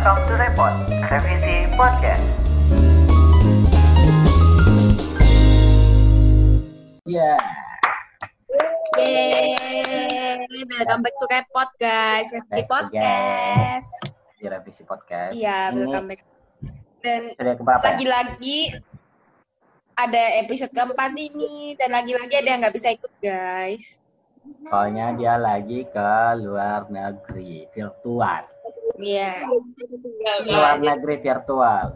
Welcome to Repot, Revisi Podcast. Ya, Yeay, welcome back to Repot guys, Revisi podcast. di revisi podcast. Iya, welcome back. Dan ya? lagi-lagi ada episode keempat ini dan lagi-lagi ada yang nggak bisa ikut guys. Soalnya dia lagi ke luar negeri virtual. Iya, Luar Iya. negeri virtual.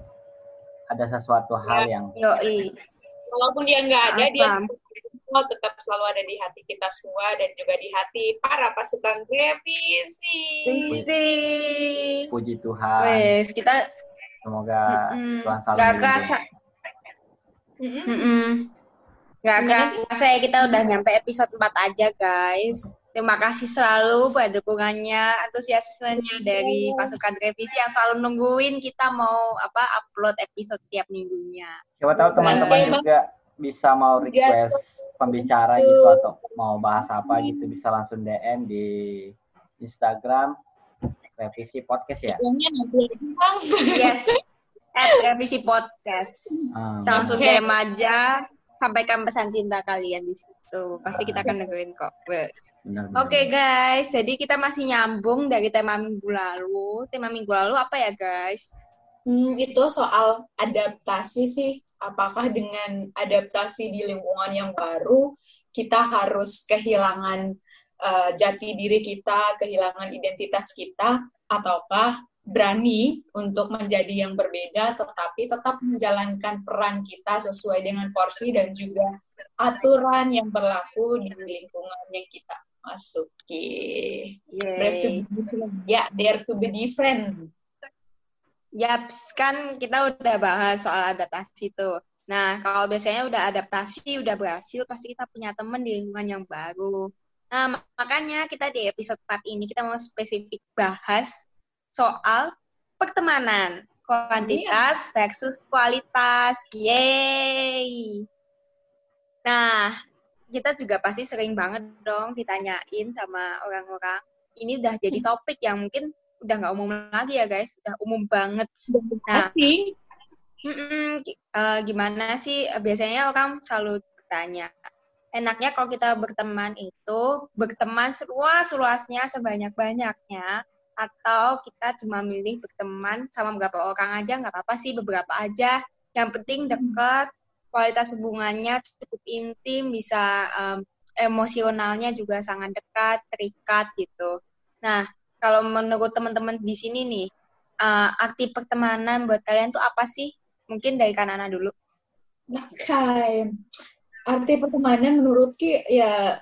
Ada sesuatu hal yang yoi. walaupun dia nggak ada dia tetap selalu ada di hati kita semua dan juga di hati para pasukan revisi. Rizri. puji Tuhan. Wes, kita Semoga mm, Tuhan selalu nggak melindungi. kerasa, mm nggak Gimana? kerasa ya kita udah nyampe episode 4 aja guys. Terima kasih selalu buat dukungannya, antusiasmenya dari pasukan revisi yang selalu nungguin kita mau apa upload episode tiap minggunya. Siapa tahu teman-teman juga bisa mau request pembicara gitu atau mau bahas apa gitu bisa langsung DM di Instagram revisi podcast ya. Bang. Yes, at revisi podcast. Hmm. Langsung. DM aja, sampaikan pesan cinta kalian di situ. Pasti kita akan dengerin kok. Oke guys, jadi kita masih nyambung dari tema minggu lalu. Tema minggu lalu apa ya guys? Hmm, itu soal adaptasi sih. Apakah dengan adaptasi di lingkungan yang baru kita harus kehilangan eh, jati diri kita, kehilangan identitas kita, ataukah berani untuk menjadi yang berbeda, tetapi tetap menjalankan peran kita sesuai dengan porsi dan juga aturan yang berlaku di lingkungan yang kita masuki. Different. Ya, dare to be different. Yaps, kan kita udah bahas soal adaptasi tuh. Nah, kalau biasanya udah adaptasi, udah berhasil, pasti kita punya temen di lingkungan yang baru. Nah, mak- makanya kita di episode 4 ini kita mau spesifik bahas soal pertemanan. Kuantitas versus kualitas. Yeay! Nah, kita juga pasti sering banget dong ditanyain sama orang-orang. Ini udah jadi topik yang mungkin udah nggak umum lagi ya guys, udah umum banget. Nah, sih. Gi- eh, gimana sih? Biasanya orang selalu bertanya enaknya kalau kita berteman itu berteman seluas-luasnya sebanyak-banyaknya atau kita cuma milih berteman sama beberapa orang aja? Nggak apa-apa sih beberapa aja. Yang penting dekat kualitas hubungannya cukup intim bisa em, emosionalnya juga sangat dekat terikat gitu nah kalau menurut teman-teman di sini nih eh, arti pertemanan buat kalian tuh apa sih mungkin dari Kanana dulu. Oke. Arti pertemanan menurut Ki ya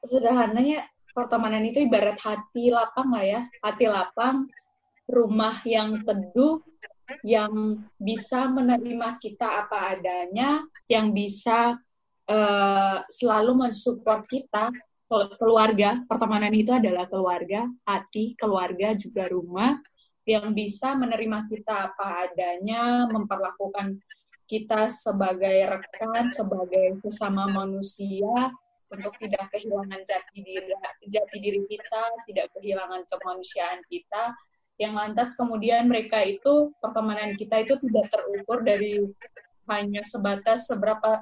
sederhananya pertemanan itu ibarat hati lapang lah ya. Hati lapang, rumah yang teduh, yang bisa menerima kita apa adanya, yang bisa eh, selalu mensupport kita. Kel- Keluarga, pertemanan itu adalah keluarga, hati, keluarga juga rumah yang bisa menerima kita apa adanya, memperlakukan kita sebagai rekan, sebagai sesama manusia, untuk tidak kehilangan jati diri, jati diri kita, tidak kehilangan kemanusiaan kita, yang lantas kemudian mereka itu, pertemanan kita itu tidak terukur dari hanya sebatas seberapa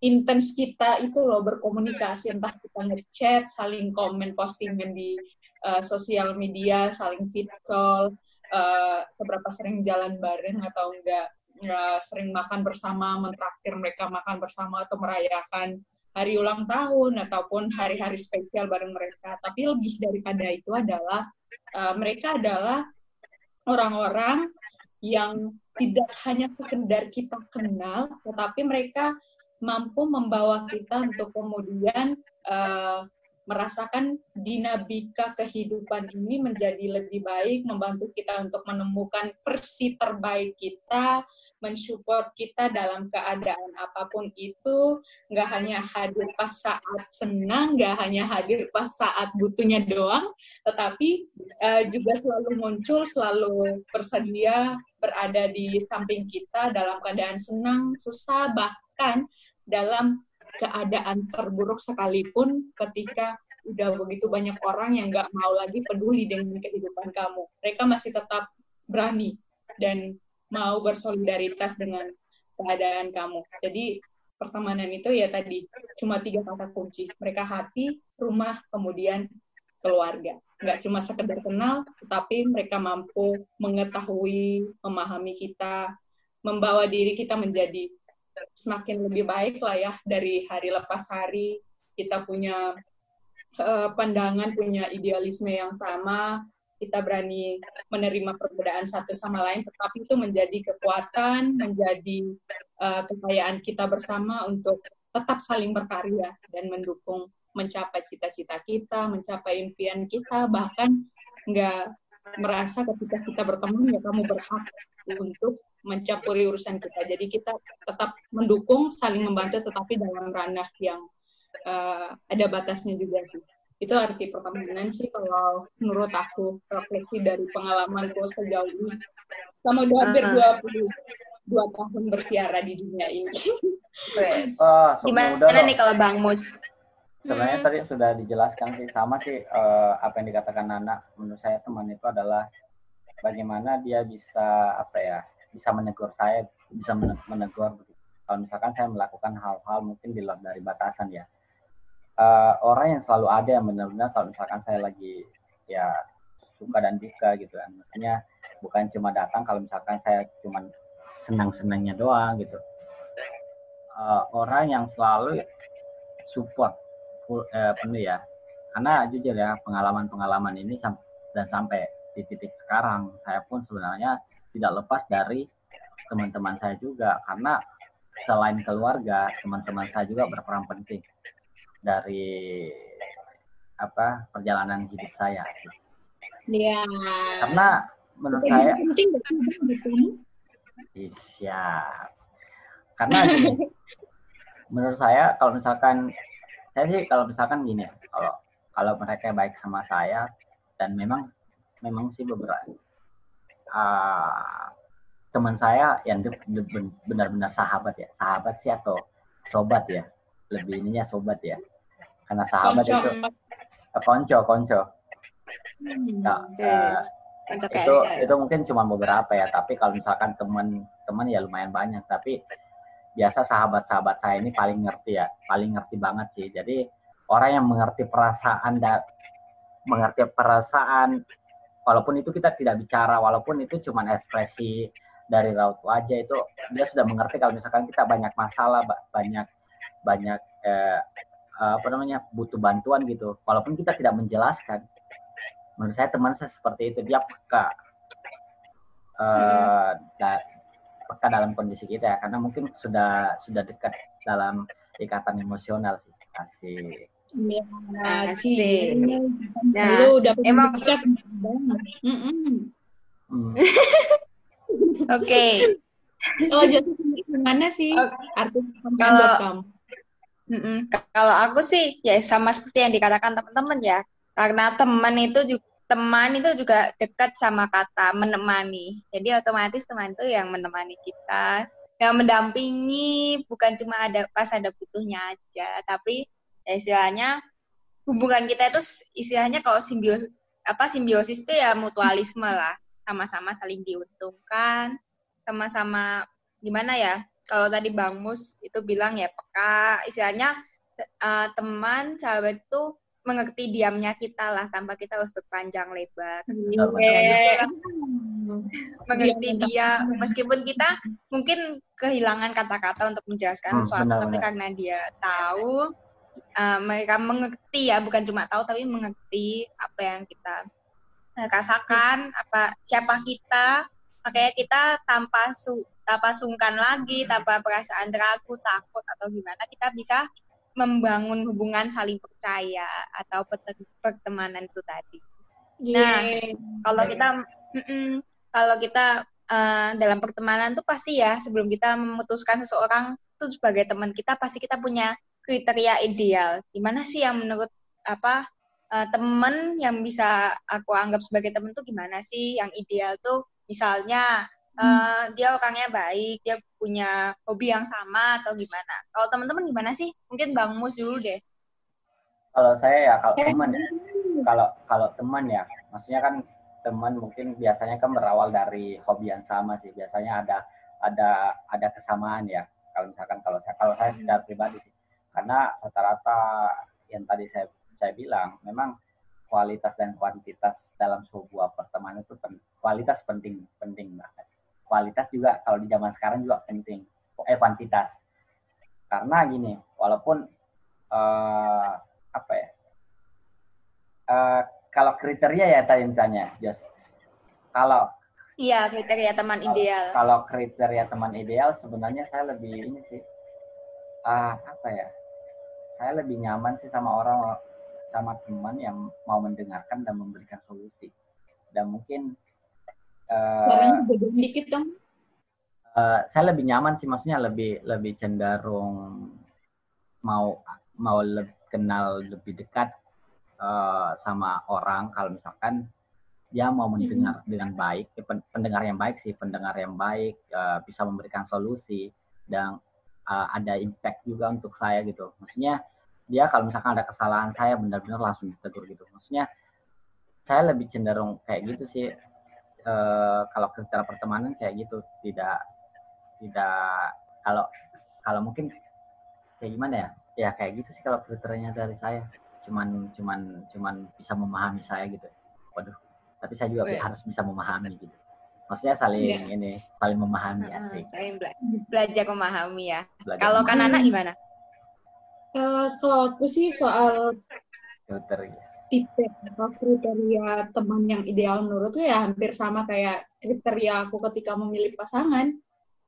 intens kita itu loh berkomunikasi, entah kita ngechat, saling komen postingan di uh, sosial media, saling fit call, uh, seberapa sering jalan bareng atau enggak, enggak sering makan bersama, mentraktir mereka makan bersama atau merayakan hari ulang tahun ataupun hari-hari spesial bareng mereka. Tapi lebih daripada itu adalah uh, mereka adalah orang-orang yang tidak hanya sekedar kita kenal, tetapi mereka mampu membawa kita untuk kemudian uh, merasakan dinamika kehidupan ini menjadi lebih baik, membantu kita untuk menemukan versi terbaik kita, mensupport kita dalam keadaan apa pun itu, nggak hanya hadir pas saat senang, nggak hanya hadir pas saat butuhnya doang, tetapi uh, juga selalu muncul, selalu bersedia berada di samping kita dalam keadaan senang, susah, bahkan dalam keadaan terburuk sekalipun ketika udah begitu banyak orang yang nggak mau lagi peduli dengan kehidupan kamu. Mereka masih tetap berani dan mau bersolidaritas dengan keadaan kamu. Jadi pertemanan itu ya tadi cuma tiga kata kunci. Mereka hati, rumah, kemudian keluarga. Nggak cuma sekedar kenal, tetapi mereka mampu mengetahui, memahami kita, membawa diri kita menjadi semakin lebih baik lah ya dari hari lepas hari. Kita punya uh, pandangan, punya idealisme yang sama, kita berani menerima perbedaan satu sama lain, tetapi itu menjadi kekuatan, menjadi uh, kekayaan kita bersama untuk tetap saling berkarya dan mendukung mencapai cita-cita kita, mencapai impian kita, bahkan nggak merasa ketika kita bertemu ya kamu berhak untuk mencampuri urusan kita. Jadi kita tetap mendukung, saling membantu, tetapi dalam ranah yang uh, ada batasnya juga sih itu arti pertemanan sih kalau menurut aku refleksi dari pengalamanku sejauh ini sama udah hampir uh -huh. 22 tahun bersiara di dunia ini. oh, Gimana nih kalau Bang Mus? Sebenarnya hmm. tadi sudah dijelaskan sih sama sih uh, apa yang dikatakan Nana. Menurut saya teman itu adalah bagaimana dia bisa apa ya bisa menegur saya, bisa menegur. Kalau misalkan saya melakukan hal-hal mungkin di luar dari batasan ya. Uh, orang yang selalu ada yang benar-benar kalau misalkan saya lagi ya suka dan duka gitu kan. Maksudnya bukan cuma datang kalau misalkan saya cuma senang-senangnya doang gitu. Uh, orang yang selalu support full, uh, penuh ya. Karena jujur ya pengalaman-pengalaman ini dan sampai di titik sekarang saya pun sebenarnya tidak lepas dari teman-teman saya juga karena selain keluarga teman-teman saya juga berperan penting dari apa perjalanan hidup saya. Iya. Karena menurut Oke, saya penting Iya. Karena gini, menurut saya kalau misalkan saya sih kalau misalkan gini ya, kalau kalau mereka baik sama saya dan memang memang sih beberapa uh, teman saya yang benar-benar sahabat ya. Sahabat sih atau sobat ya. Lebih ininya sobat ya. Karena sahabat konco. itu uh, konco konco. Hmm, nah, uh, itu itu mungkin cuma beberapa ya. Tapi kalau misalkan teman-teman ya lumayan banyak. Tapi biasa sahabat-sahabat saya ini paling ngerti ya. Paling ngerti banget sih. Jadi orang yang mengerti perasaan dan mengerti perasaan walaupun itu kita tidak bicara walaupun itu cuma ekspresi dari raut wajah itu dia sudah mengerti kalau misalkan kita banyak masalah banyak banyak eh, Eh, apa namanya butuh bantuan gitu. Walaupun kita tidak menjelaskan. Menurut saya teman saya seperti itu dia peka. Da, peka dalam kondisi kita ya karena mungkin sudah sudah dekat dalam ikatan emosional sih. Asik Ya. Nah, udah emang. Mm Hmm. Oke. Okay. Kalau gimana sih okay. arti kalau kamu? Kalau aku sih ya sama seperti yang dikatakan teman-teman ya, karena teman itu juga teman itu juga dekat sama kata menemani. Jadi otomatis teman itu yang menemani kita, yang mendampingi bukan cuma ada pas ada butuhnya aja, tapi ya istilahnya hubungan kita itu istilahnya kalau simbiosis apa simbiosis itu ya mutualisme lah, sama-sama saling diuntungkan, sama-sama gimana ya kalau tadi Bang Mus itu bilang ya peka, istilahnya uh, teman, sahabat itu mengerti diamnya kita lah tanpa kita harus berpanjang lebar. Yeah. mengerti dia meskipun kita mungkin kehilangan kata-kata untuk menjelaskan hmm, sesuatu benar, tapi karena dia tahu uh, mereka mengerti ya bukan cuma tahu tapi mengerti apa yang kita rasakan apa siapa kita. Makanya kita tanpa su tanpa sungkan lagi, tanpa perasaan ragu, takut atau gimana, kita bisa membangun hubungan saling percaya atau pertemanan itu tadi. Nah, kalau kita mm -mm, kalau kita uh, dalam pertemanan tuh pasti ya sebelum kita memutuskan seseorang itu sebagai teman kita pasti kita punya kriteria ideal. Gimana sih yang menurut apa uh, teman yang bisa aku anggap sebagai teman tuh gimana sih yang ideal tuh misalnya uh, dia orangnya baik, dia punya hobi yang sama atau gimana? Kalau teman-teman gimana sih? Mungkin Bang Mus dulu deh. Kalau saya ya kalau teman ya, kalau kalau teman ya, maksudnya kan teman mungkin biasanya kan berawal dari hobi yang sama sih. Biasanya ada ada ada kesamaan ya. Kalau misalkan kalau saya kalau saya secara pribadi sih. Karena rata-rata yang tadi saya saya bilang memang kualitas dan kuantitas dalam sebuah pertemanan itu pen, kualitas penting penting banget. Kualitas juga kalau di zaman sekarang juga penting. Eh kuantitas. Karena gini, walaupun uh, apa ya? Uh, kalau kriteria ya tadi misalnya, just kalau Iya, kriteria teman kalau, ideal. Kalau kriteria teman ideal sebenarnya saya lebih ini sih. Ah, apa ya? Saya lebih nyaman sih sama orang sama teman yang mau mendengarkan dan memberikan solusi. Dan mungkin uh, Suaranya beda dikit dong. Uh, saya lebih nyaman sih maksudnya lebih lebih cenderung mau mau le kenal lebih dekat uh, sama orang kalau misalkan dia mau mendengar mm-hmm. dengan baik, pendengar yang baik sih, pendengar yang baik uh, bisa memberikan solusi dan uh, ada impact juga untuk saya gitu. Maksudnya dia kalau misalkan ada kesalahan saya benar-benar langsung ditegur gitu. Maksudnya saya lebih cenderung kayak gitu sih. Uh, kalau secara pertemanan kayak gitu tidak tidak kalau kalau mungkin kayak gimana ya? Ya kayak gitu sih kalau kriterianya dari saya. Cuman cuman cuman bisa memahami saya gitu. Waduh tapi saya juga oh, iya. harus bisa memahami gitu maksudnya saling ya. ini saling memahami uh, asik. saling bela belajar memahami ya kalau kan anak gimana uh, kalau aku sih soal filter ya. tipe atau kriteria teman yang ideal menurutku ya hampir sama kayak kriteria aku ketika memilih pasangan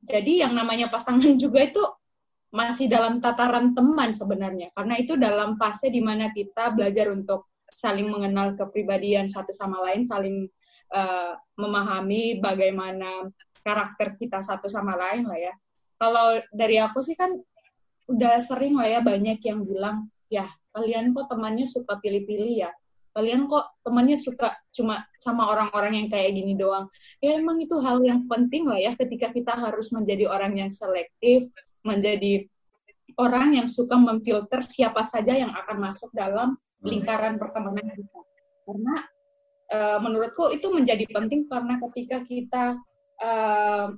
jadi yang namanya pasangan juga itu masih dalam tataran teman sebenarnya karena itu dalam fase di mana kita belajar untuk saling mengenal kepribadian satu sama lain, saling uh, memahami bagaimana karakter kita satu sama lain lah ya. Kalau dari aku sih kan udah sering lah ya banyak yang bilang, ya kalian kok temannya suka pilih-pilih ya. Kalian kok temannya suka cuma sama orang-orang yang kayak gini doang. Ya emang itu hal yang penting lah ya ketika kita harus menjadi orang yang selektif, menjadi orang yang suka memfilter siapa saja yang akan masuk dalam Hmm. lingkaran pertemanan kita. Karena uh, menurutku itu menjadi penting karena ketika kita uh,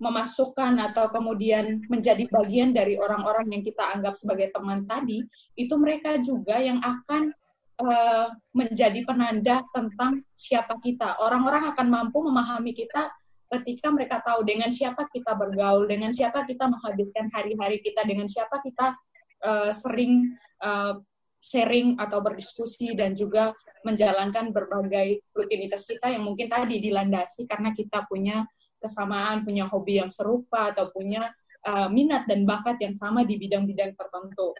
memasukkan atau kemudian menjadi bagian dari orang-orang yang kita anggap sebagai teman tadi, itu mereka juga yang akan uh, menjadi penanda tentang siapa kita. Orang-orang akan mampu memahami kita ketika mereka tahu dengan siapa kita bergaul, dengan siapa kita menghabiskan hari-hari kita, dengan siapa kita uh, sering uh, sharing atau berdiskusi dan juga menjalankan berbagai rutinitas kita yang mungkin tadi dilandasi karena kita punya kesamaan, punya hobi yang serupa atau punya uh, minat dan bakat yang sama di bidang-bidang tertentu.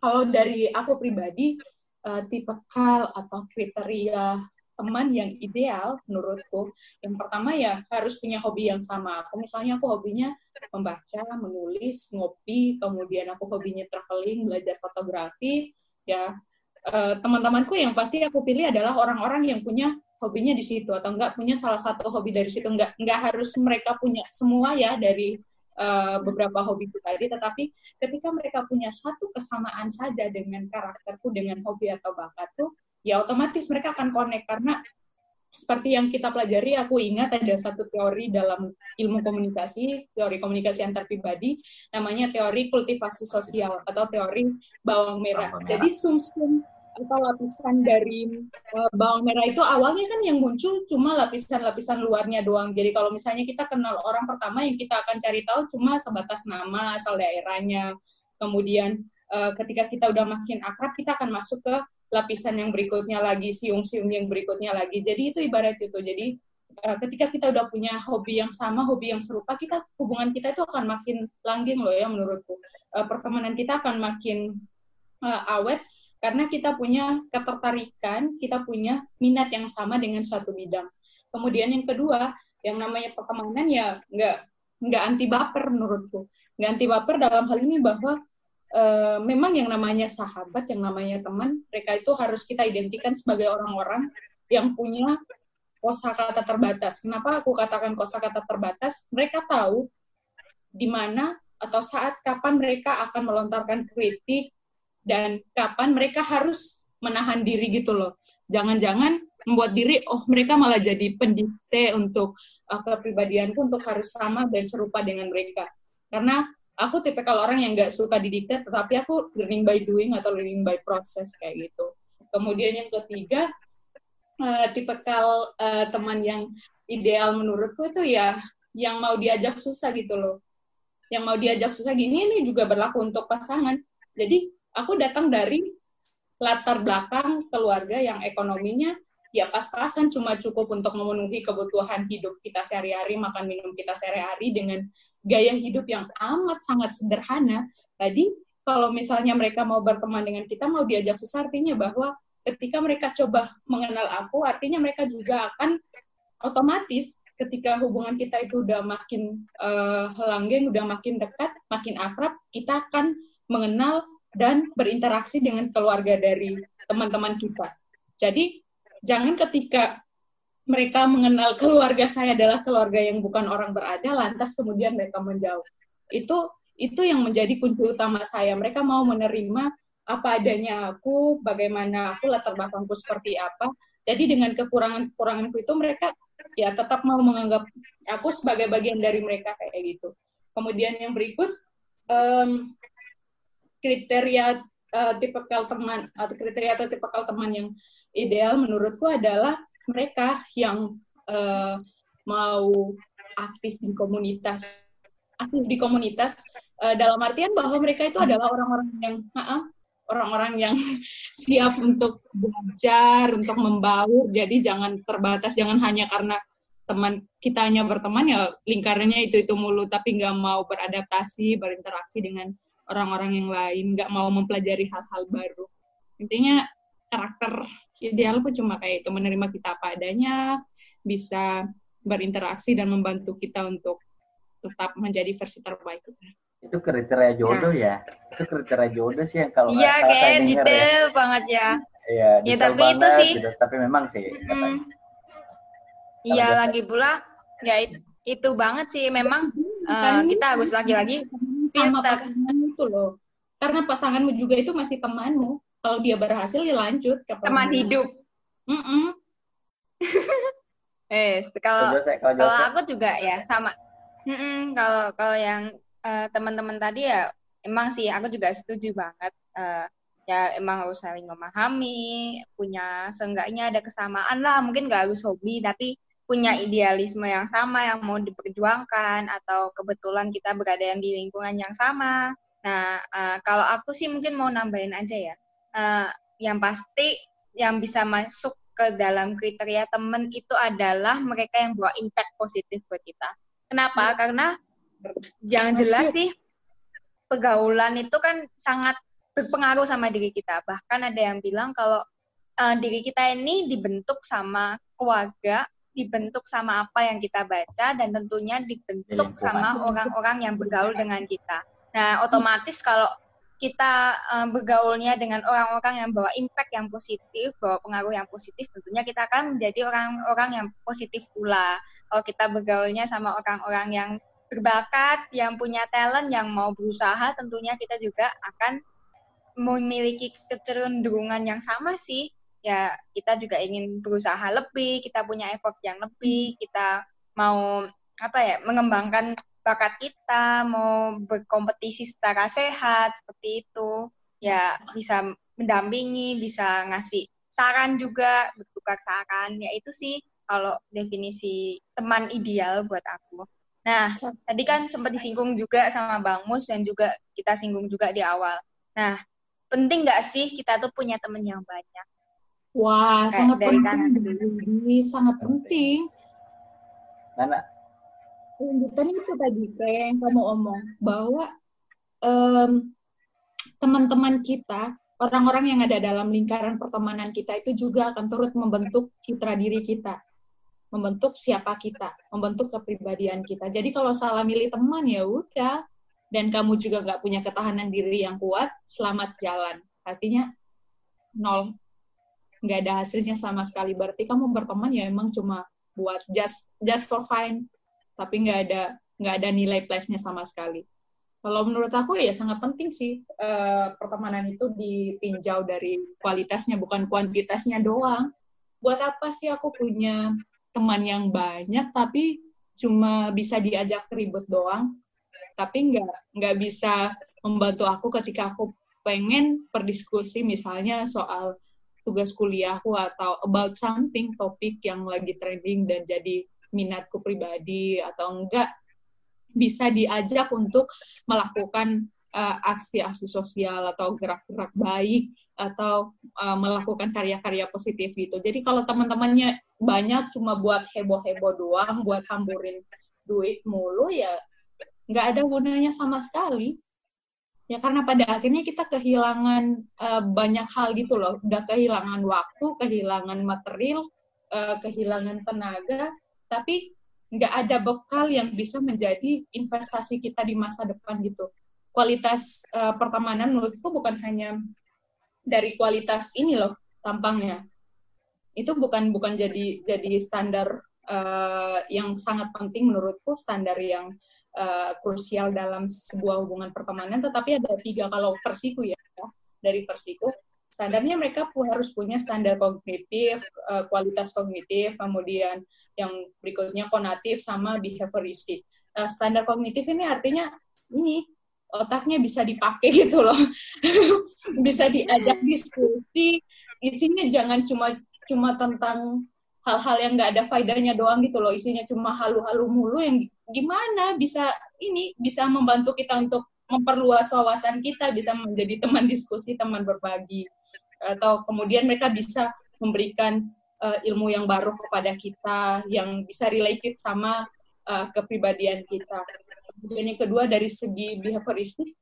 Kalau dari aku pribadi, uh, tipe kal atau kriteria teman yang ideal menurutku, yang pertama ya harus punya hobi yang sama. Aku misalnya aku hobinya membaca, menulis, ngopi, kemudian aku hobinya traveling, belajar fotografi, ya uh, teman-temanku yang pasti aku pilih adalah orang-orang yang punya hobinya di situ atau enggak punya salah satu hobi dari situ. Enggak enggak harus mereka punya semua ya dari uh, beberapa hobi itu tadi tetapi ketika mereka punya satu kesamaan saja dengan karakterku dengan hobi atau bakat tuh ya otomatis mereka akan connect karena seperti yang kita pelajari, aku ingat ada satu teori dalam ilmu komunikasi, teori komunikasi antar pribadi, namanya teori kultivasi sosial atau teori bawang merah. Bawang merah. Jadi sumsum atau lapisan dari uh, bawang merah itu awalnya kan yang muncul cuma lapisan-lapisan luarnya doang. Jadi kalau misalnya kita kenal orang pertama yang kita akan cari tahu cuma sebatas nama, asal daerahnya. Kemudian uh, ketika kita udah makin akrab, kita akan masuk ke lapisan yang berikutnya lagi, siung-siung yang berikutnya lagi. Jadi itu ibarat itu. Jadi uh, ketika kita udah punya hobi yang sama, hobi yang serupa, kita hubungan kita itu akan makin langgeng loh ya menurutku. Uh, pertemanan kita akan makin uh, awet karena kita punya ketertarikan, kita punya minat yang sama dengan satu bidang. Kemudian yang kedua, yang namanya pertemanan ya nggak nggak anti baper menurutku. Nggak anti baper dalam hal ini bahwa uh, memang yang namanya sahabat, yang namanya teman, mereka itu harus kita identikan sebagai orang-orang yang punya kosakata terbatas. Kenapa aku katakan kosakata terbatas? Mereka tahu di mana atau saat kapan mereka akan melontarkan kritik dan kapan mereka harus menahan diri gitu loh. jangan-jangan membuat diri oh mereka malah jadi pendikte untuk uh, kepribadianku untuk harus sama dan serupa dengan mereka karena aku tipe kalau orang yang nggak suka didikte tetapi aku learning by doing atau learning by process kayak gitu. Kemudian yang ketiga uh, tipikal uh, teman yang ideal menurutku itu ya yang mau diajak susah gitu loh. Yang mau diajak susah gini ini juga berlaku untuk pasangan. Jadi aku datang dari latar belakang keluarga yang ekonominya ya pas-pasan cuma cukup untuk memenuhi kebutuhan hidup kita sehari-hari, makan minum kita sehari-hari dengan gaya hidup yang amat sangat sederhana. Tadi kalau misalnya mereka mau berteman dengan kita, mau diajak susah artinya bahwa ketika mereka coba mengenal aku, artinya mereka juga akan otomatis ketika hubungan kita itu udah makin uh, langgeng, udah makin dekat, makin akrab, kita akan mengenal dan berinteraksi dengan keluarga dari teman-teman kita. Jadi jangan ketika mereka mengenal keluarga saya adalah keluarga yang bukan orang berada, lantas kemudian mereka menjauh. Itu itu yang menjadi kunci utama saya. Mereka mau menerima apa adanya aku, bagaimana aku, latar belakangku seperti apa. Jadi dengan kekurangan-kekuranganku itu mereka ya tetap mau menganggap aku sebagai bagian dari mereka kayak gitu. Kemudian yang berikut um, kriteria uh, tipikal teman atau kriteria atau tipikal teman yang ideal menurutku adalah mereka yang uh, mau aktif di komunitas aktif di komunitas uh, dalam artian bahwa mereka itu adalah orang-orang yang uh, orang-orang yang siap untuk belajar untuk membaur. Jadi jangan terbatas jangan hanya karena teman kita hanya berteman ya lingkarannya itu itu mulu. Tapi nggak mau beradaptasi berinteraksi dengan orang-orang yang lain. Nggak mau mempelajari hal-hal baru. Intinya karakter ideal pun cuma kayak itu menerima kita apa adanya bisa berinteraksi dan membantu kita untuk tetap menjadi versi terbaik kita itu kriteria jodoh ya, ya. itu kriteria jodoh sih yang kalau iya kayak ya. detail ya. banget ya iya ya tapi itu sih gitu. tapi memang sih mm, iya lagi pula ya itu banget sih memang uh, kita harus lagi-lagi filter itu loh karena pasanganmu juga itu masih temanmu kalau dia berhasil ya lanjut ke teman hidup. Mm -mm. eh kalau kalau aku juga ya sama. Mm -mm, kalau kalau yang uh, teman-teman tadi ya emang sih aku juga setuju banget. Uh, ya emang harus saling memahami punya seenggaknya ada kesamaan lah. Mungkin gak harus hobi tapi punya idealisme yang sama yang mau diperjuangkan atau kebetulan kita berada yang di lingkungan yang sama. Nah uh, kalau aku sih mungkin mau nambahin aja ya uh, yang pasti yang bisa masuk ke dalam kriteria teman itu adalah mereka yang bawa impact positif buat kita. Kenapa? Ya. Karena jangan jelas sih pergaulan itu kan sangat berpengaruh sama diri kita. Bahkan ada yang bilang kalau uh, diri kita ini dibentuk sama keluarga, dibentuk sama apa yang kita baca, dan tentunya dibentuk sama orang-orang yang bergaul dengan kita. Nah, otomatis kalau kita uh, bergaulnya dengan orang-orang yang bawa impact yang positif, bawa pengaruh yang positif, tentunya kita akan menjadi orang-orang yang positif pula. Kalau kita bergaulnya sama orang-orang yang berbakat, yang punya talent, yang mau berusaha, tentunya kita juga akan memiliki kecenderungan yang sama sih. Ya, kita juga ingin berusaha lebih, kita punya effort yang lebih, kita mau apa ya, mengembangkan bakat kita, mau berkompetisi secara sehat seperti itu, ya bisa mendampingi, bisa ngasih saran juga, bertukar saran, ya itu sih kalau definisi teman ideal buat aku. Nah, tadi kan sempat disinggung juga sama Bang Mus dan juga kita singgung juga di awal. Nah, penting nggak sih kita tuh punya teman yang banyak? Wah, Kayak sangat penting. Sangat penting. Karena lanjutan itu tadi kayak yang kamu omong bahwa um, teman-teman kita orang-orang yang ada dalam lingkaran pertemanan kita itu juga akan turut membentuk citra diri kita membentuk siapa kita membentuk kepribadian kita. Jadi kalau salah milih teman ya udah. Dan kamu juga nggak punya ketahanan diri yang kuat selamat jalan. Artinya nol. Nggak ada hasilnya sama sekali. Berarti kamu berteman ya emang cuma buat just just for fun tapi nggak ada nggak ada nilai plusnya sama sekali. Kalau menurut aku ya sangat penting sih uh, pertemanan itu ditinjau dari kualitasnya bukan kuantitasnya doang. buat apa sih aku punya teman yang banyak tapi cuma bisa diajak ribut doang tapi nggak nggak bisa membantu aku ketika aku pengen berdiskusi misalnya soal tugas kuliahku atau about something topik yang lagi trending dan jadi minatku pribadi atau enggak bisa diajak untuk melakukan uh, aksi-aksi sosial atau gerak-gerak baik atau uh, melakukan karya-karya positif gitu. Jadi kalau teman-temannya banyak cuma buat heboh-heboh doang, buat hamburin duit mulu ya nggak ada gunanya sama sekali. Ya karena pada akhirnya kita kehilangan uh, banyak hal gitu loh. Udah kehilangan waktu, kehilangan material, uh, kehilangan tenaga, tapi nggak ada bekal yang bisa menjadi investasi kita di masa depan gitu. Kualitas uh, pertemanan menurutku bukan hanya dari kualitas ini loh tampangnya. Itu bukan bukan jadi jadi standar uh, yang sangat penting menurutku standar yang uh, krusial dalam sebuah hubungan pertemanan. Tetapi ada tiga kalau versiku ya dari versiku standarnya mereka harus punya standar kognitif uh, kualitas kognitif kemudian yang berikutnya konatif sama behavioristik. Uh, standar kognitif ini artinya ini otaknya bisa dipakai gitu loh. Bisa diajak diskusi. Isinya jangan cuma cuma tentang hal-hal yang nggak ada faedahnya doang gitu loh. Isinya cuma halu-halu mulu yang gimana bisa ini bisa membantu kita untuk memperluas wawasan kita bisa menjadi teman diskusi teman berbagi atau kemudian mereka bisa memberikan uh, ilmu yang baru kepada kita yang bisa related sama uh, kepribadian kita Kemudian yang kedua dari segi behavioristik,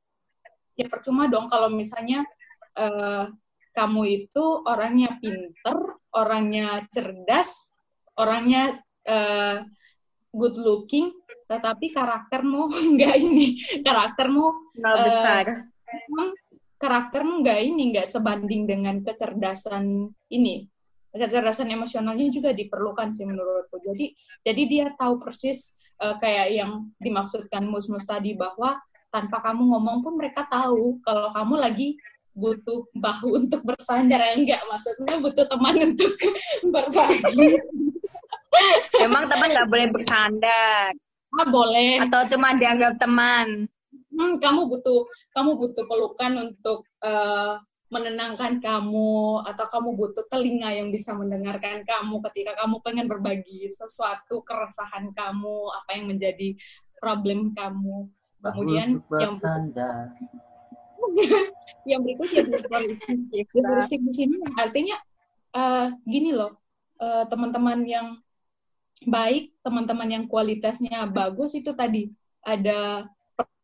ya percuma dong kalau misalnya uh, kamu itu orangnya pinter, orangnya cerdas, orangnya uh, good looking, tetapi karaktermu enggak ini, karaktermu nggak uh, besar. Karaktermu enggak ini, enggak sebanding dengan kecerdasan ini. Kecerdasan emosionalnya juga diperlukan sih menurutku. Jadi jadi dia tahu persis uh, kayak yang dimaksudkan mus-mus tadi bahwa tanpa kamu ngomong pun mereka tahu kalau kamu lagi butuh bahu untuk bersandar. Enggak maksudnya butuh teman untuk berbagi. Emang teman nggak boleh bersandar? Ah, boleh. Atau cuma dianggap teman hmm, kamu butuh kamu butuh pelukan untuk uh, menenangkan kamu atau kamu butuh telinga yang bisa mendengarkan kamu ketika kamu pengen berbagi sesuatu keresahan kamu apa yang menjadi problem kamu. Kemudian yang yang berikutnya berisik di sini artinya uh, gini loh uh, teman-teman yang baik teman-teman yang kualitasnya bagus itu tadi ada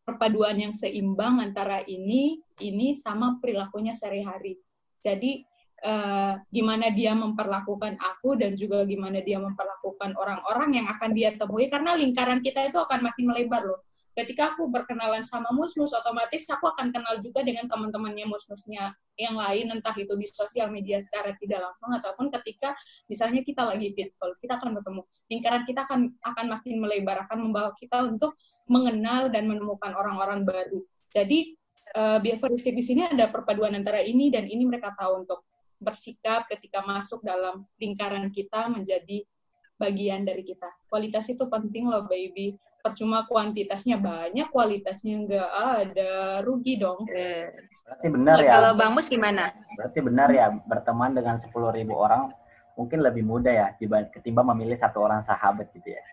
perpaduan yang seimbang antara ini ini sama perilakunya sehari-hari. Jadi uh, gimana dia memperlakukan aku dan juga gimana dia memperlakukan orang-orang yang akan dia temui karena lingkaran kita itu akan makin melebar loh ketika aku berkenalan sama musmus otomatis aku akan kenal juga dengan teman-temannya musmusnya yang lain entah itu di sosial media secara tidak langsung ataupun ketika misalnya kita lagi fit call kita akan bertemu. Lingkaran kita akan akan makin melebar akan membawa kita untuk mengenal dan menemukan orang-orang baru. Jadi uh, behavioristik di sini ada perpaduan antara ini dan ini mereka tahu untuk bersikap ketika masuk dalam lingkaran kita menjadi bagian dari kita. Kualitas itu penting loh, baby percuma kuantitasnya banyak, kualitasnya enggak ada, rugi dong. Berarti benar ya. Kalau Bang Mus gimana? Berarti benar ya, berteman dengan 10.000 orang mungkin lebih mudah ya ketimbang memilih satu orang sahabat gitu ya.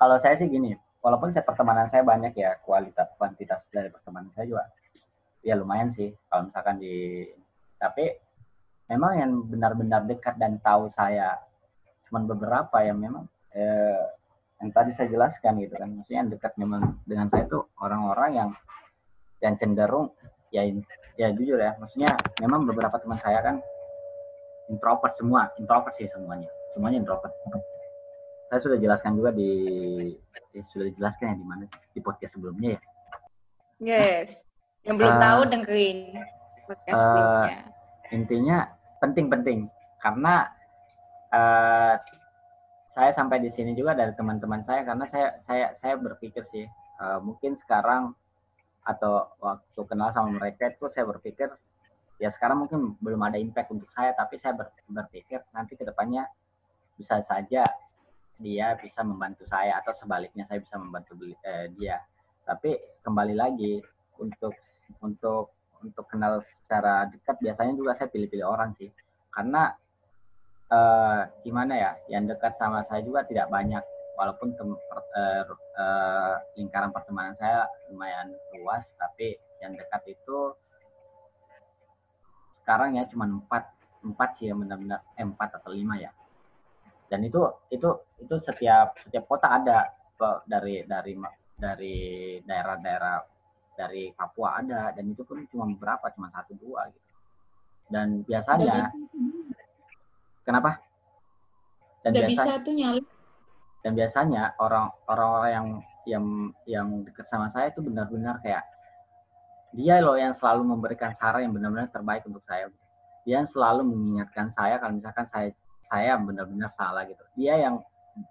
Kalau saya sih gini, walaupun saya pertemanan saya banyak ya, kualitas kuantitas dari pertemanan saya juga ya lumayan sih kalau misalkan di tapi memang yang benar-benar dekat dan tahu saya cuman beberapa yang memang eh, yang tadi saya jelaskan gitu kan. Maksudnya yang dekat memang dengan saya itu orang-orang yang yang cenderung ya ya jujur ya maksudnya memang beberapa teman saya kan introvert semua introvert sih semuanya semuanya introvert. Saya sudah jelaskan juga di ya, sudah dijelaskan ya di mana di podcast sebelumnya ya. Yes yang belum uh, tahu dengerin podcast uh, sebelumnya. intinya penting-penting karena uh, saya sampai di sini juga dari teman-teman saya karena saya saya saya berpikir sih uh, mungkin sekarang atau waktu kenal sama mereka itu saya berpikir ya sekarang mungkin belum ada impact untuk saya tapi saya ber, berpikir nanti ke depannya bisa saja dia bisa membantu saya atau sebaliknya saya bisa membantu eh, dia. Tapi kembali lagi untuk untuk untuk kenal secara dekat biasanya juga saya pilih-pilih orang sih. Karena eh, gimana ya yang dekat sama saya juga tidak banyak. Walaupun tem- per- eh, eh, lingkaran pertemanan saya lumayan luas tapi yang dekat itu sekarang ya cuma empat empat sih yang benar-benar eh, empat atau lima ya. Dan itu itu itu setiap setiap kota ada dari dari dari daerah-daerah dari Papua ada dan itu pun cuma beberapa cuma satu dua gitu. Dan biasanya kenapa? Dan Udah biasa bisa tuh nyalip. dan biasanya orang orang yang yang yang dekat sama saya itu benar-benar kayak dia loh yang selalu memberikan saran yang benar-benar terbaik untuk saya. Dia yang selalu mengingatkan saya kalau misalkan saya saya benar-benar salah gitu. Dia yang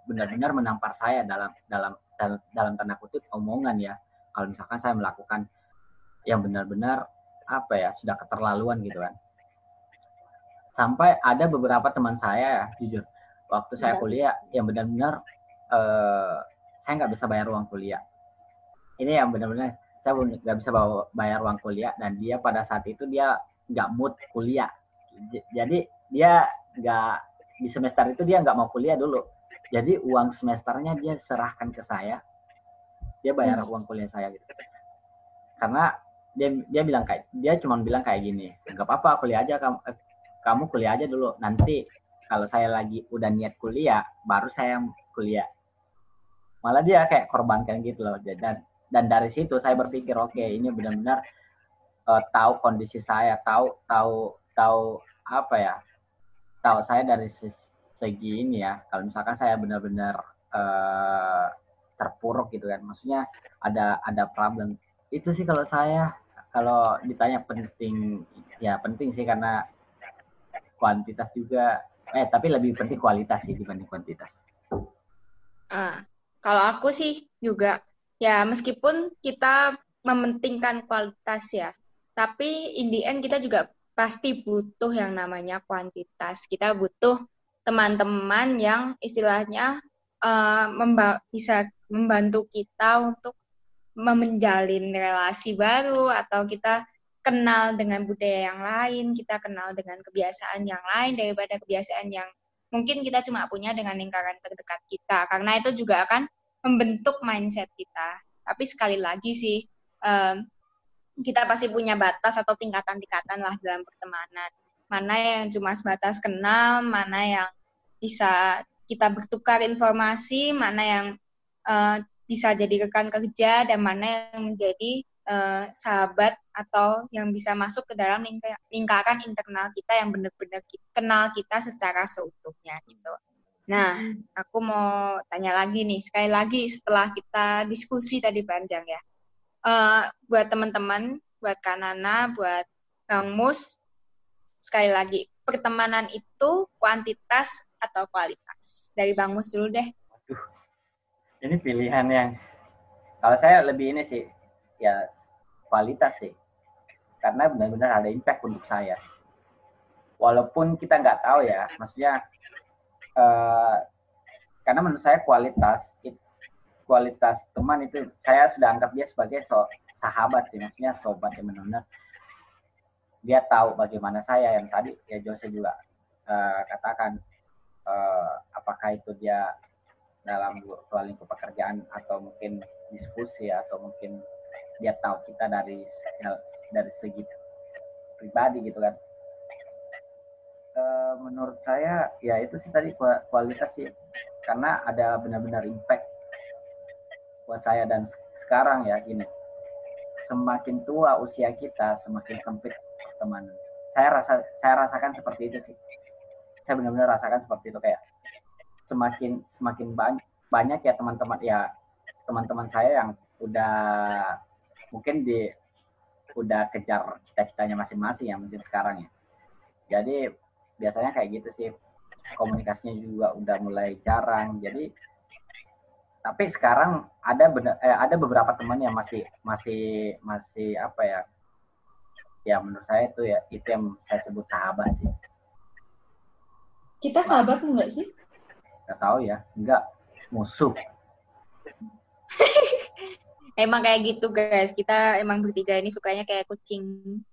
benar-benar menampar saya dalam dalam dalam, dalam tanda kutip omongan ya. Kalau misalkan saya melakukan yang benar-benar apa ya sudah keterlaluan gitu kan sampai ada beberapa teman saya ya jujur. Waktu saya Ya. kuliah yang benar-benar eh, saya nggak bisa bayar uang kuliah. Ini yang benar-benar saya nggak bisa bawa bayar uang kuliah dan dia pada saat itu dia nggak mood kuliah. Jadi dia nggak di semester itu dia nggak mau kuliah dulu. Jadi uang semesternya dia serahkan ke saya. Dia bayar uang kuliah saya gitu. Karena dia dia bilang kayak dia cuma bilang kayak gini nggak apa-apa kuliah aja kamu eh, kamu kuliah aja dulu. Nanti kalau saya lagi udah niat kuliah baru saya kuliah. Malah dia kayak korbankan gitu loh. Dan dan dari situ saya berpikir oke ini benar-benar eh, tahu kondisi saya tahu tahu tahu apa ya? Tahu saya dari se- segi ini ya. Kalau misalkan saya benar-benar eh, terpuruk gitu kan maksudnya ada ada problem. Itu sih kalau saya kalau ditanya penting ya penting sih karena kuantitas juga eh tapi lebih penting kualitas sih dibanding kuantitas Ah, kalau aku sih juga ya meskipun kita mementingkan kualitas ya, tapi in the end kita juga pasti butuh yang namanya kuantitas. Kita butuh teman-teman yang istilahnya eh, memba- bisa membantu kita untuk menjalin relasi baru atau kita kenal dengan budaya yang lain, kita kenal dengan kebiasaan yang lain daripada kebiasaan yang mungkin kita cuma punya dengan lingkaran terdekat kita. Karena itu juga akan membentuk mindset kita. Tapi sekali lagi sih em, kita pasti punya batas atau tingkatan-tingkatan lah dalam pertemanan. Mana yang cuma sebatas kenal mana yang bisa kita bertukar informasi mana yang eh, bisa jadi rekan kerja dan mana yang menjadi eh, sahabat atau yang bisa masuk ke dalam lingka- lingkaran internal kita yang benar-benar kenal kita secara seutuhnya gitu. Nah, aku mau tanya lagi nih, sekali lagi setelah kita diskusi tadi panjang ya. Eh, buat teman-teman, buat Kanana, buat Kang Mus, sekali lagi, pertemanan itu kuantitas atau kualitas? Dari Bang Mus dulu deh. ini pilihan yang kalau saya lebih ini sih ya kualitas sih. Karena benar-benar ada impact untuk saya. Walaupun kita nggak tahu ya maksudnya eh, karena menurut saya kualitas it- kualitas teman itu saya sudah anggap dia sebagai so- sahabat sih maksudnya sobat yang benar-benar dia tahu bagaimana saya. Yang tadi ya Jose juga eh, katakan eh, apakah itu dia dalam soal lingkup pekerjaan atau mungkin diskusi atau mungkin dia tahu kita dari dari segi pribadi gitu kan. Eh, menurut saya ya itu sih tadi kua- kualitas sih. Karena ada benar-benar impact buat saya dan sekarang ya gini. Semakin tua usia kita semakin sempit pertemanan. Saya rasa saya rasakan seperti itu sih. Saya benar-benar rasakan seperti itu kayak semakin semakin banyak banyak ya teman-teman ya teman-teman saya yang udah mungkin di udah kejar cita-citanya masing-masing ya mungkin sekarang ya. Jadi biasanya kayak gitu sih. Komunikasinya juga udah mulai jarang. Jadi tapi sekarang ada bener, eh, ada beberapa teman yang masih masih masih apa ya? Ya menurut saya itu ya itu yang saya sebut sahabat sih. Kita sahabat enggak sih? nggak tahu ya. Enggak musuh Emang kayak gitu guys. Kita emang bertiga ini sukanya kayak kucing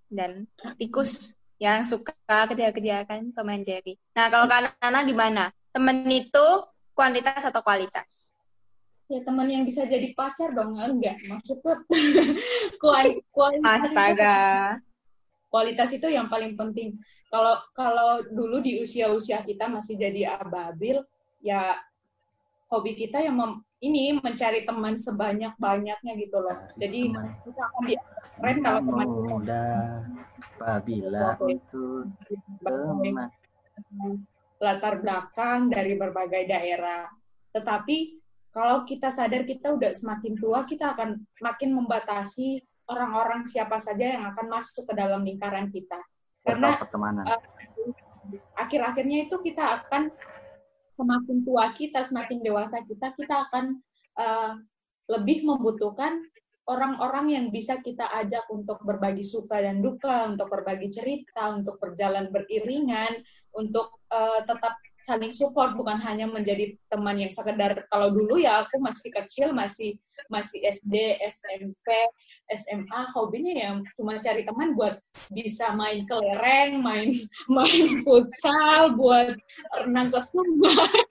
dan tikus yang suka kejar-kejaran Tom and Jerry. Nah kalau Kak Nana gimana? Temen itu kuantitas atau kualitas? Ya teman yang bisa jadi pacar dong, enggak. Maksudnya kuali- kualitas itu Astaga. kualitas itu yang paling penting. Kalau kalau dulu di usia-usia kita masih jadi ababil, ya hobi kita yang mem- ini mencari teman sebanyak-banyaknya gitu loh. Jadi Teman kita akan di keren kalau teman muda apabila itu teman latar belakang dari berbagai daerah. Tetapi kalau kita sadar kita udah semakin tua, kita akan makin membatasi orang-orang siapa saja yang akan masuk ke dalam lingkaran kita. Karena eh, akhir-akhirnya itu kita akan semakin tua kita, semakin dewasa kita, kita akan eh, lebih membutuhkan orang-orang yang bisa kita ajak untuk berbagi suka dan duka, untuk berbagi cerita, untuk berjalan beriringan, untuk eh, tetap saling support bukan hanya menjadi teman yang sekedar. Kalau dulu ya aku masih kecil masih masih SD SMP SMA hobinya ya cuma cari teman buat bisa main kelereng main main futsal buat renang ke sungai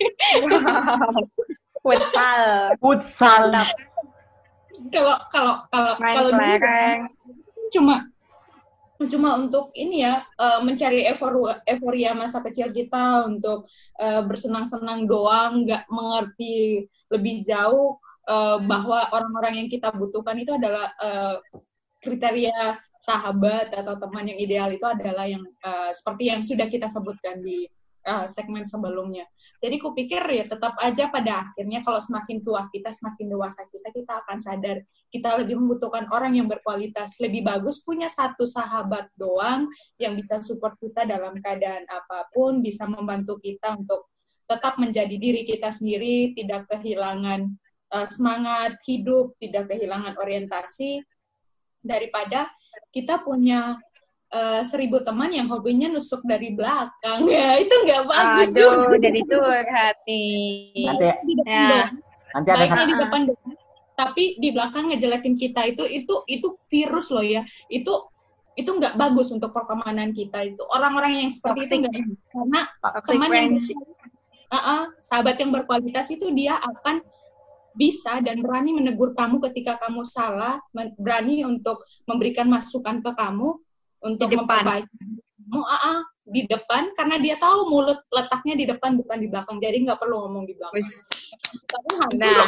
Futsal. futsal kalau kalau kalau Main kalau kelereng. cuma cuma untuk ini ya eh, mencari euforia, euforia masa kecil kita untuk eh, bersenang-senang doang nggak mengerti lebih jauh eh, bahwa orang-orang yang kita butuhkan itu adalah eh, kriteria sahabat atau teman yang ideal itu adalah yang eh, seperti yang sudah kita sebutkan di eh, segmen sebelumnya. Jadi kupikir ya tetap aja pada akhirnya kalau semakin tua kita, semakin dewasa kita, kita akan sadar kita lebih membutuhkan orang yang berkualitas. Lebih bagus punya satu sahabat doang yang bisa support kita dalam keadaan apa pun, bisa membantu kita untuk tetap menjadi diri kita sendiri, tidak kehilangan uh, semangat hidup, tidak kehilangan orientasi, daripada kita punya uh, seribu teman yang hobinya nusuk dari belakang. Ya, itu nggak bagus. Aduh, jadi curhat nih. nanti Di depan Ya. doang nanti ada baiknya di depan doang, tapi di belakang ngejelekin kita itu itu itu virus loh ya itu itu nggak bagus untuk pertemanan kita itu orang-orang yang seperti itu Toxic. nggak karena Toxic teman yang. Ah, ah, sahabat yang berkualitas itu dia akan bisa dan berani menegur kamu ketika kamu salah, berani untuk memberikan masukan ke kamu untuk Di depan. memperbaiki kamu, ah, ah, di depan karena dia tahu mulut letaknya di depan bukan di belakang, jadi nggak perlu ngomong di belakang. Nah.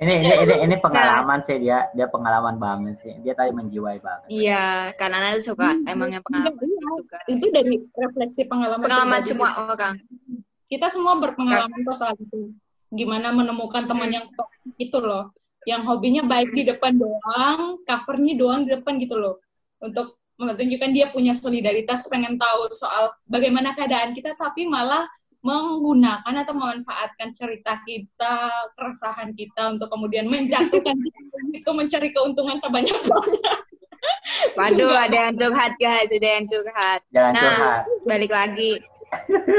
ini ini ini ini pengalaman sih dia dia pengalaman banget sih dia tadi menjiwai banget Iya, karena Nana suka emangnya pengalaman Iya, juga. itu dari refleksi pengalaman Pengalaman semua orang. kita semua berpengalaman kok soal itu gimana menemukan teman yang toksik itu loh yang hobinya baik di depan doang covernya doang di depan gitu loh untuk menunjukkan dia punya solidaritas pengen tahu soal bagaimana keadaan kita tapi malah menggunakan atau memanfaatkan cerita kita keresahan kita untuk kemudian menjatuhkan itu mencari keuntungan sebanyak banyak Waduh, ada yang curhat guys, ada yang curhat. jangan Nah. curhat Balik lagi.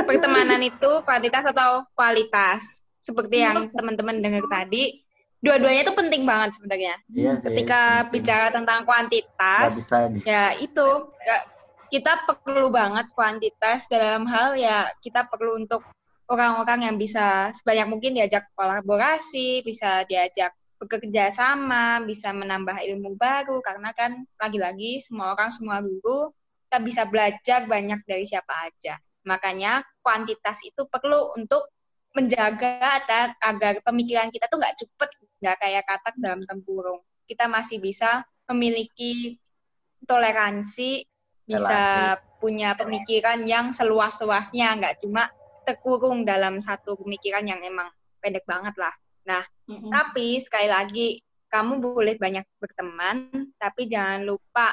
Pertemanan itu kuantitas atau kualitas? Seperti yang teman-teman dengar tadi, dua-duanya itu penting banget sebenarnya. iya Ketika Mungkin. bicara tentang kuantitas, bisa ya itu kita perlu banget kuantitas dalam hal ya kita perlu untuk orang-orang yang bisa sebanyak mungkin diajak kolaborasi, bisa diajak bekerja sama, bisa menambah ilmu baru karena kan lagi-lagi semua orang semua guru kita bisa belajar banyak dari siapa aja. Makanya kuantitas itu perlu untuk menjaga agar, agar pemikiran kita tuh nggak cepet, nggak kayak katak dalam tempurung. Kita masih bisa memiliki toleransi, bisa punya pemikiran yang seluas-luasnya, nggak cuma terkurung dalam satu pemikiran yang emang pendek banget lah. Mm-mm. Tapi sekali lagi, kamu boleh banyak berteman, tapi jangan lupa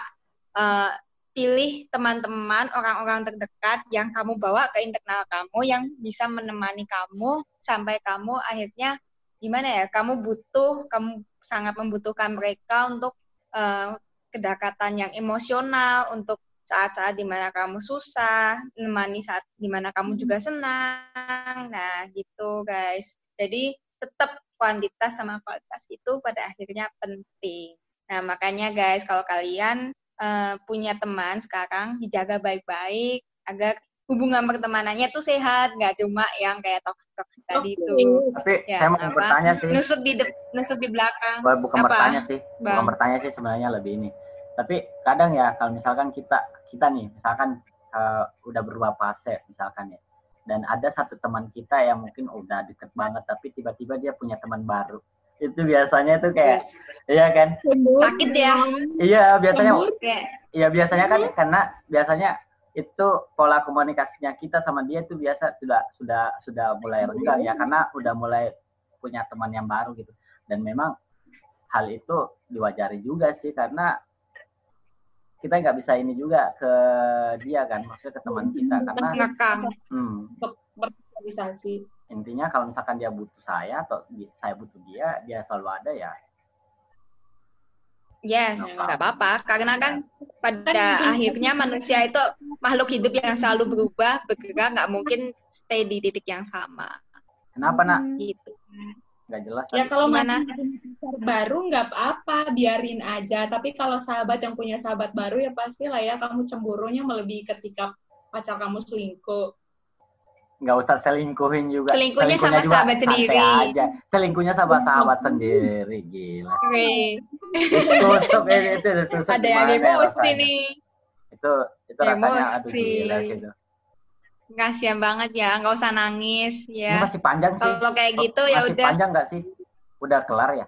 eh, pilih teman-teman, orang-orang terdekat yang kamu bawa ke internal kamu, yang bisa menemani kamu sampai kamu akhirnya gimana ya? Kamu butuh, kamu sangat membutuhkan mereka untuk eh, kedekatan yang emosional untuk saat-saat di mana kamu susah, menemani saat di mana kamu juga senang. Nah, gitu guys. Jadi tetap kuantitas sama kualitas itu pada akhirnya penting. Nah, makanya guys, kalau kalian uh, punya teman sekarang, dijaga baik-baik agar hubungan pertemanannya tuh sehat, nggak cuma yang kayak toksik-toksik okay. tadi itu. Tapi ya, saya mau apa? bertanya sih. Nusuk di nusuk di belakang. Bukan apa? bertanya sih, Bang. bukan bertanya sih sebenarnya lebih ini. Tapi kadang ya kalau misalkan kita kita nih, misalkan uh, udah berubah fase misalkan ya, dan ada satu teman kita yang mungkin udah deket banget, tapi tiba-tiba dia punya teman baru. Itu biasanya tuh kayak, yes. iya kan? Sakit ya? Iya biasanya. Iya biasanya kan karena biasanya itu pola komunikasinya kita sama dia itu biasa sudah sudah sudah mulai renggang ya karena udah mulai punya teman yang baru gitu. Dan memang hal itu diwajari juga sih karena kita nggak bisa ini juga ke dia kan maksudnya ke teman kita karena hmm, intinya kalau misalkan dia butuh saya atau saya butuh dia dia selalu ada ya Yes, nggak apa-apa. Karena kan pada akhirnya manusia itu makhluk hidup yang selalu berubah, bergerak, nggak mungkin stay di titik yang sama. Kenapa nak? Gitu. Nggak jelas. Ya kalau mana baru nggak apa-apa, biarin aja. Tapi kalau sahabat yang punya sahabat baru ya pasti lah ya kamu cemburunya melebihi ketika pacar kamu selingkuh nggak usah selingkuhin juga. Selingkuhnya, sama juga sahabat sendiri. aja. Selingkuhnya sama sahabat sendiri, gila. Tusuk itu, itu, tusuk Ada yang emosi nih. Itu itu rasanya aduh gila gitu. Kasian banget ya, nggak usah nangis ya. Ini masih panjang sih. Kalau kayak gitu ya udah. panjang nggak sih? Udah kelar ya?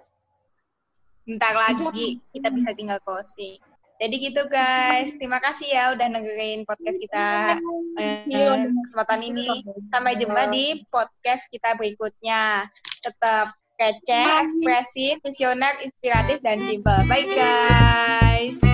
Bentar lagi kita bisa tinggal closing. Jadi gitu guys, terima kasih ya udah dengerin podcast kita eh, kesempatan ini. Sampai jumpa di podcast kita berikutnya. Tetap kece, ekspresif, visioner, inspiratif, dan simple. Bye guys!